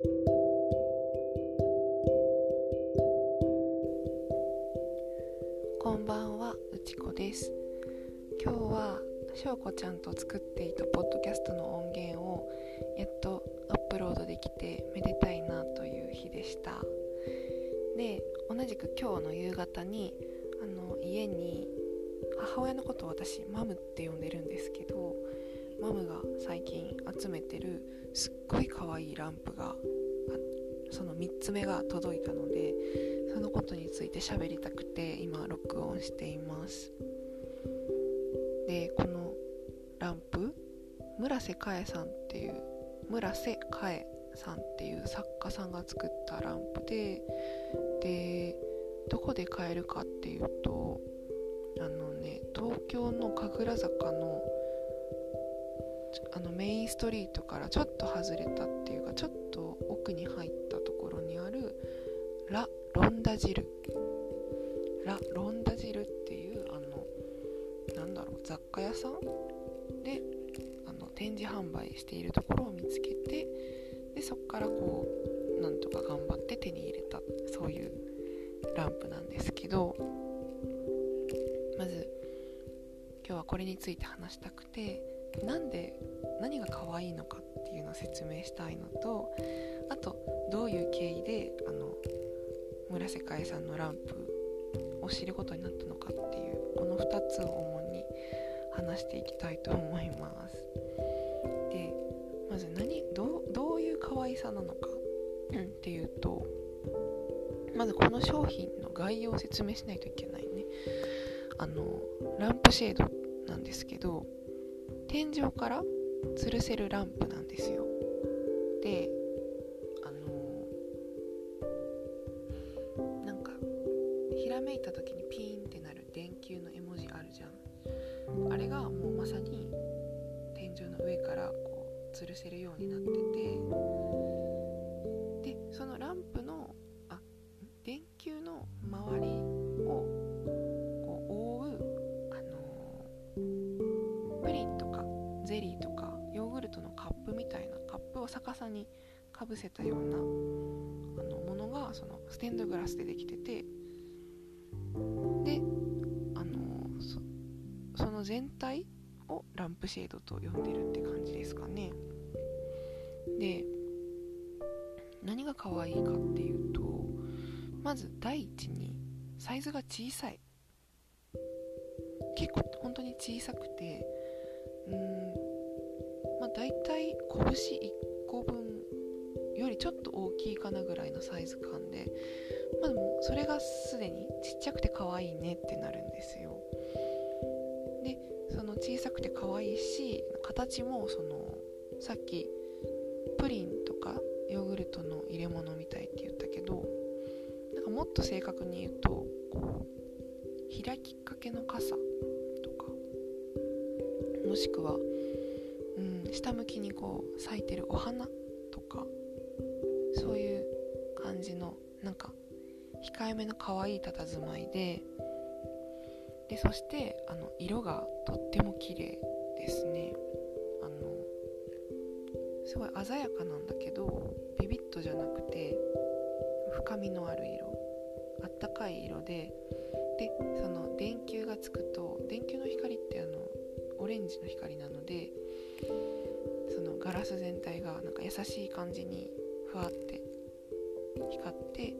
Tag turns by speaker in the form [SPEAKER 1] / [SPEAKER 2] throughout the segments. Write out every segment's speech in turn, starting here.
[SPEAKER 1] こんばんは、うちこです。今日はしょうこちゃんと作っていたポッドキャストの音源をやっとアップロードできてめでたいなという日でした。で同じく今日の夕方にあの家に母親のことを私マムって呼んでるんですけどマムが最近集めてるすっごい可愛いランプがその3つ目が届いたのでそのことについて喋りたくて今録音しています。でこのランプ村瀬かえさんっていう村瀬かえさんっていう作家さんが作ったランプででどこで買えるかっていうとあのね東京の神楽坂のあのメインストリートからちょっと外れたっていうかちょっと奥に入ったところにあるラ・ロンダ汁ラ・ロンダ汁っていうあのなんだろう雑貨屋さん？であの展示販売しているところを見つけてでそこからこうなんとか頑張って手に入れたそういうランプなんですけどまず今日はこれについて話したくてなんで何が可愛いのかっていうのを説明したいのとあとどういう経緯であの村瀬海さんのランプを知ることになったのかっていうこの2つを主に話していきたいと思います。でまず何どどういう可愛さなのかっていうとまずこの商品の概要を説明しないといけないね。あのランプシェードなんですけど天井から吊るせるランプなんですよ。であのなんかひらめいた時にピーンってなる電球の絵文字あるじゃん。あれがもうまさに天井の上からこう吊るせるようになってて。でそのランプのあ電球の周り逆さにかぶせたようなあのものがそのステンドグラスでできててであのその全体をランプシェードと呼んでるって感じですかね。で何が可愛いかっていうとまず第一にサイズが小さい。結構本当に小さくてうんまあ大体拳1個ちょっと大きいかなぐらいのサイズ感で。まあでもそれがすでにちっちゃくて可愛いねってなるんですよ。でその小さくて可愛いし形もそのさっきプリンとかヨーグルトの入れ物みたいって言ったけどなんかもっと正確に言うとこう開きかけの傘とかもしくは、うん、下向きにこう咲いてるお花とかそういう感じのなんか控えめの可愛い佇まいででそしてあの色がとっても綺麗ですね。あのすごい鮮やかなんだけどビビッとじゃなくて深みのある色。あったかい色ででその電球がつくと電球の光ってあのオレンジの光なのでそのガラス全体がなんか優しい感じにふわって光って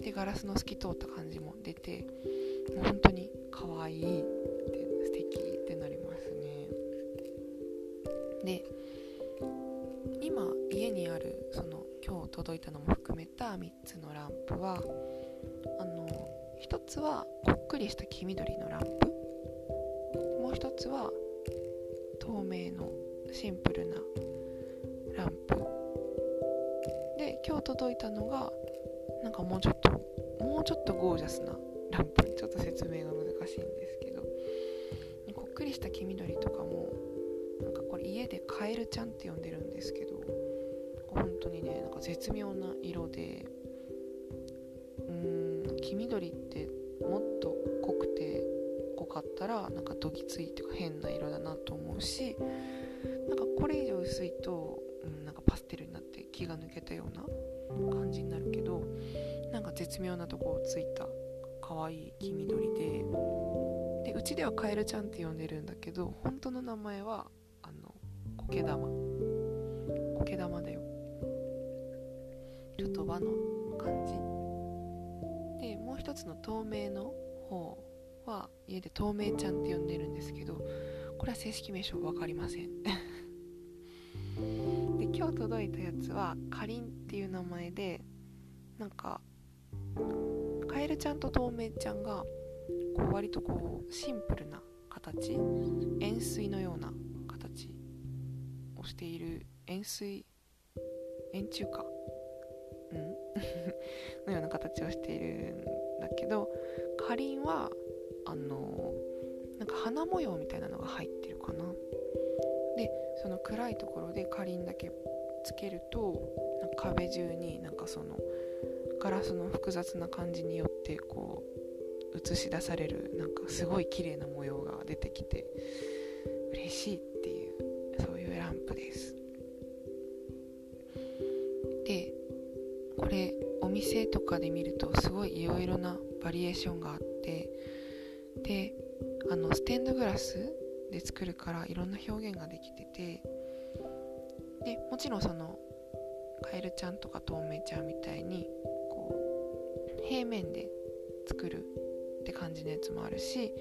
[SPEAKER 1] でガラスの透き通った感じも出てもう本当に可愛いって素敵ってなりますね。で今家にあるその今日届いたのも含めた3つのランプはあの1つはこっくりした黄緑のランプ。もう1つは透明のシンプルなランプ。今日届いたのがなんかもうちょっともうちょっとゴージャスなランプちょっと説明が難しいんですけどこっくりした黄緑とかもなんかこれ家でカエルちゃんって呼んでるんですけど本当にねなんか絶妙な色でうーん黄緑ってもっと濃くて濃かったらなんかどぎついっていうか変な色だなと思うしなんかこれ以上薄いと、気が抜けたような感じになるけどなんか絶妙なとこをついた可愛い黄緑ででうちではカエルちゃんって呼んでるんだけど本当の名前はあの苔玉。苔玉だよ。ちょっと和の感じ。でもう一つの透明の方は家で透明ちゃんって呼んでるんですけどこれは正式名称分かりません。今日届いたやつはかりんっていう名前でなんかカエルちゃんと透明ちゃんがこう割とこうシンプルな形円錐のような形をしている円錐円柱か。うん？のような形をしているんだけどかりんはあのなんか花模様みたいなのが入ってるかな。その暗いところでかりんだけつけると壁中になんかそのガラスの複雑な感じによってこう映し出されるなんかすごい綺麗な模様が出てきて嬉しいっていうそういうランプです。でこれお店とかで見るとすごいいろいろなバリエーションがあってであのステンドグラスで作るからいろんな表現ができててでもちろんそのカエルちゃんとか透明ちゃんみたいにこう平面で作るって感じのやつもあるし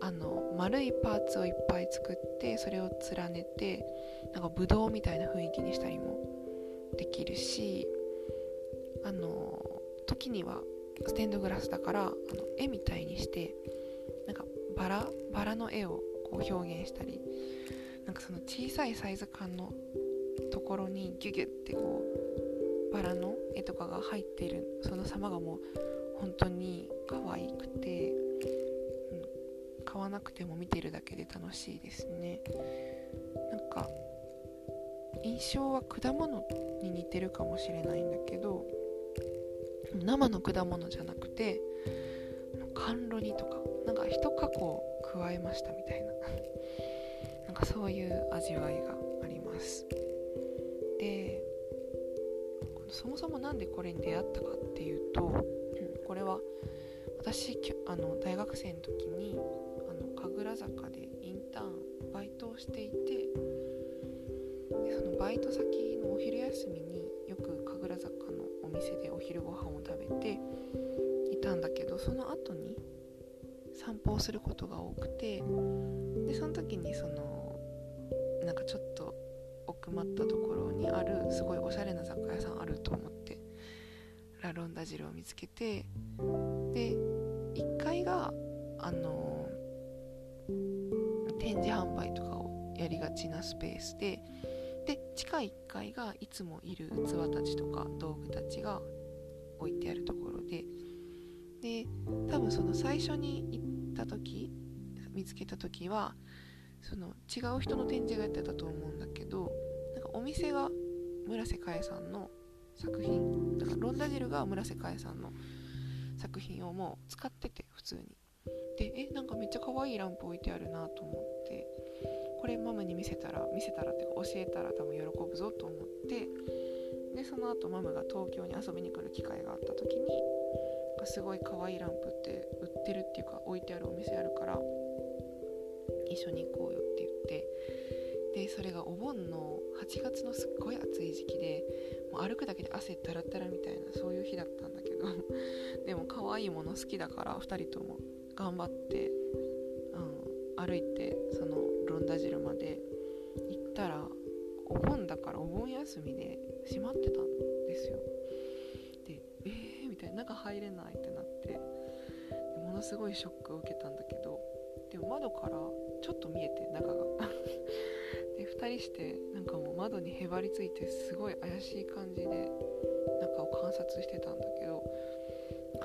[SPEAKER 1] あの丸いパーツをいっぱい作ってそれを連ねてなんかブドウみたいな雰囲気にしたりもできるしあの時にはステンドグラスだからあの絵みたいにしてなんかバラバラの絵をこう表現したりなんかその小さいサイズ感のところにギュギュってこうバラの絵とかが入っているその様がもう本当に可愛くて、うん、買わなくても見てるだけで楽しいですね。なんか印象は果物に似てるかもしれないんだけど生の果物じゃなくて甘露煮とかなんか一加工加えましたみたいな。なんかそういう味わいがあります。でそもそも何でこれに出会ったかっていうとこれは私あの大学生の時にあの神楽坂でインターンバイトをしていてでそのバイト先のお昼休みによく神楽坂のお店でお昼ご飯を食べていたんだけどその後に散歩をすることが多くてでその時にそのなんかちょっと奥まったところにあるすごいおしゃれな雑貨屋さんあると思ってラロンダ汁を見つけてで1階があの展示販売とかをやりがちなスペースでで地下1階がいつもいる器たちとか道具たちが置いてあるところでで多分その最初に行った時見つけた時はその違う人の展示がやってたと思うんだけどなんかお店が村瀬佳恵さんの作品だからロンダジルが村瀬佳恵さんの作品をもう使ってて普通に。でえなんかめっちゃ可愛いランプ置いてあるなと思ってこれママに見せたら見せたらってか教えたら多分喜ぶぞと思ってでその後ママが東京に遊びに来る機会があった時にすごい可愛いランプって売ってるっていうか置いてあるお店あるから一緒に行こうよって言ってでそれがお盆の8月のすっごい暑い時期でもう歩くだけで汗ダラダラみたいなそういう日だったんだけど でも可愛いもの好きだから2人とも頑張って、うん、歩いてそのロンダ汁まで行ったらお盆だからお盆休みで閉まってたんですよ。中入れないってなってものすごいショックを受けたんだけどでも窓からちょっと見えて中が で2人してなんかもう窓にへばりついてすごい怪しい感じで中を観察してたんだけど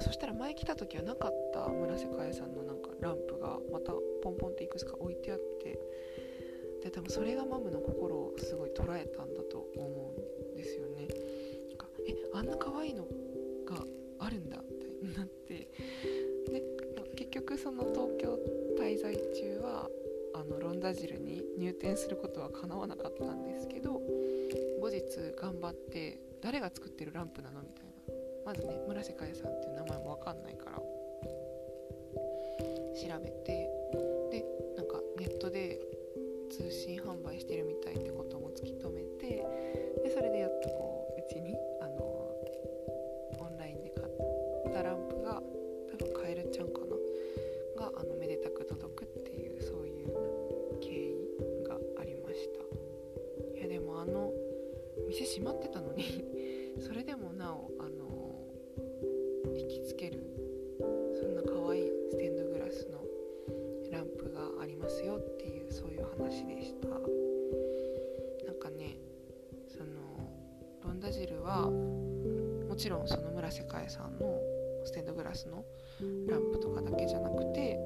[SPEAKER 1] そしたら前来た時はなかった村瀬佳代さんのなんかランプがまたポンポンっていくつか置いてあってで多分それがマムの心をすごい捉えたんだと思うんですよね。なんかえあんな可愛いのがあるんだみたいになってで結局その東京滞在中はあのロンダ汁に入店することはかなわなかったんですけど後日頑張って誰が作ってるランプなのみたいな。まずね村瀬香さんっていう名前も分かんないから調べてたランプが多分カエルちゃんかな？があのめでたく届くっていうそういう経緯がありました。いやでもあの店閉まってたのに それでもなおあの引きつけるそんな可愛いステンドグラスのランプがありますよっていうそういう話でした。なんかねそのロンダ汁はもちろんその村瀬香さんのステンドグラスのランプとかだけじゃなくて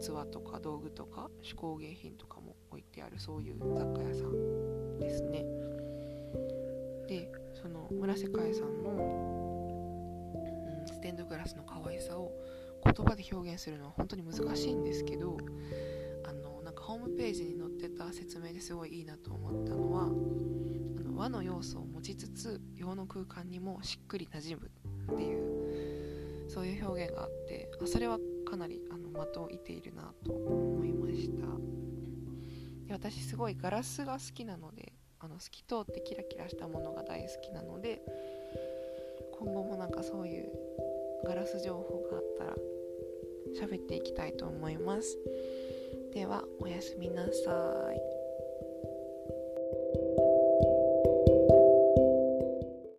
[SPEAKER 1] 器とか道具とか手工芸品とかも置いてあるそういう雑貨屋さんですね。でその村瀬香さんの、うん、ステンドグラスの可愛さを言葉で表現するのは本当に難しいんですけどあのなんかホームページに載ってた説明ですごいいいなと思ったのはあの和の要素を持ちつつ洋の空間にもしっくり馴染むっていうそういう表現があってあそれはかなりあの的を射ているなと思いました。で私すごいガラスが好きなのであの透き通ってキラキラしたものが大好きなので今後もなんかそういうガラス情報があったら喋っていきたいと思います。ではおやすみなさい。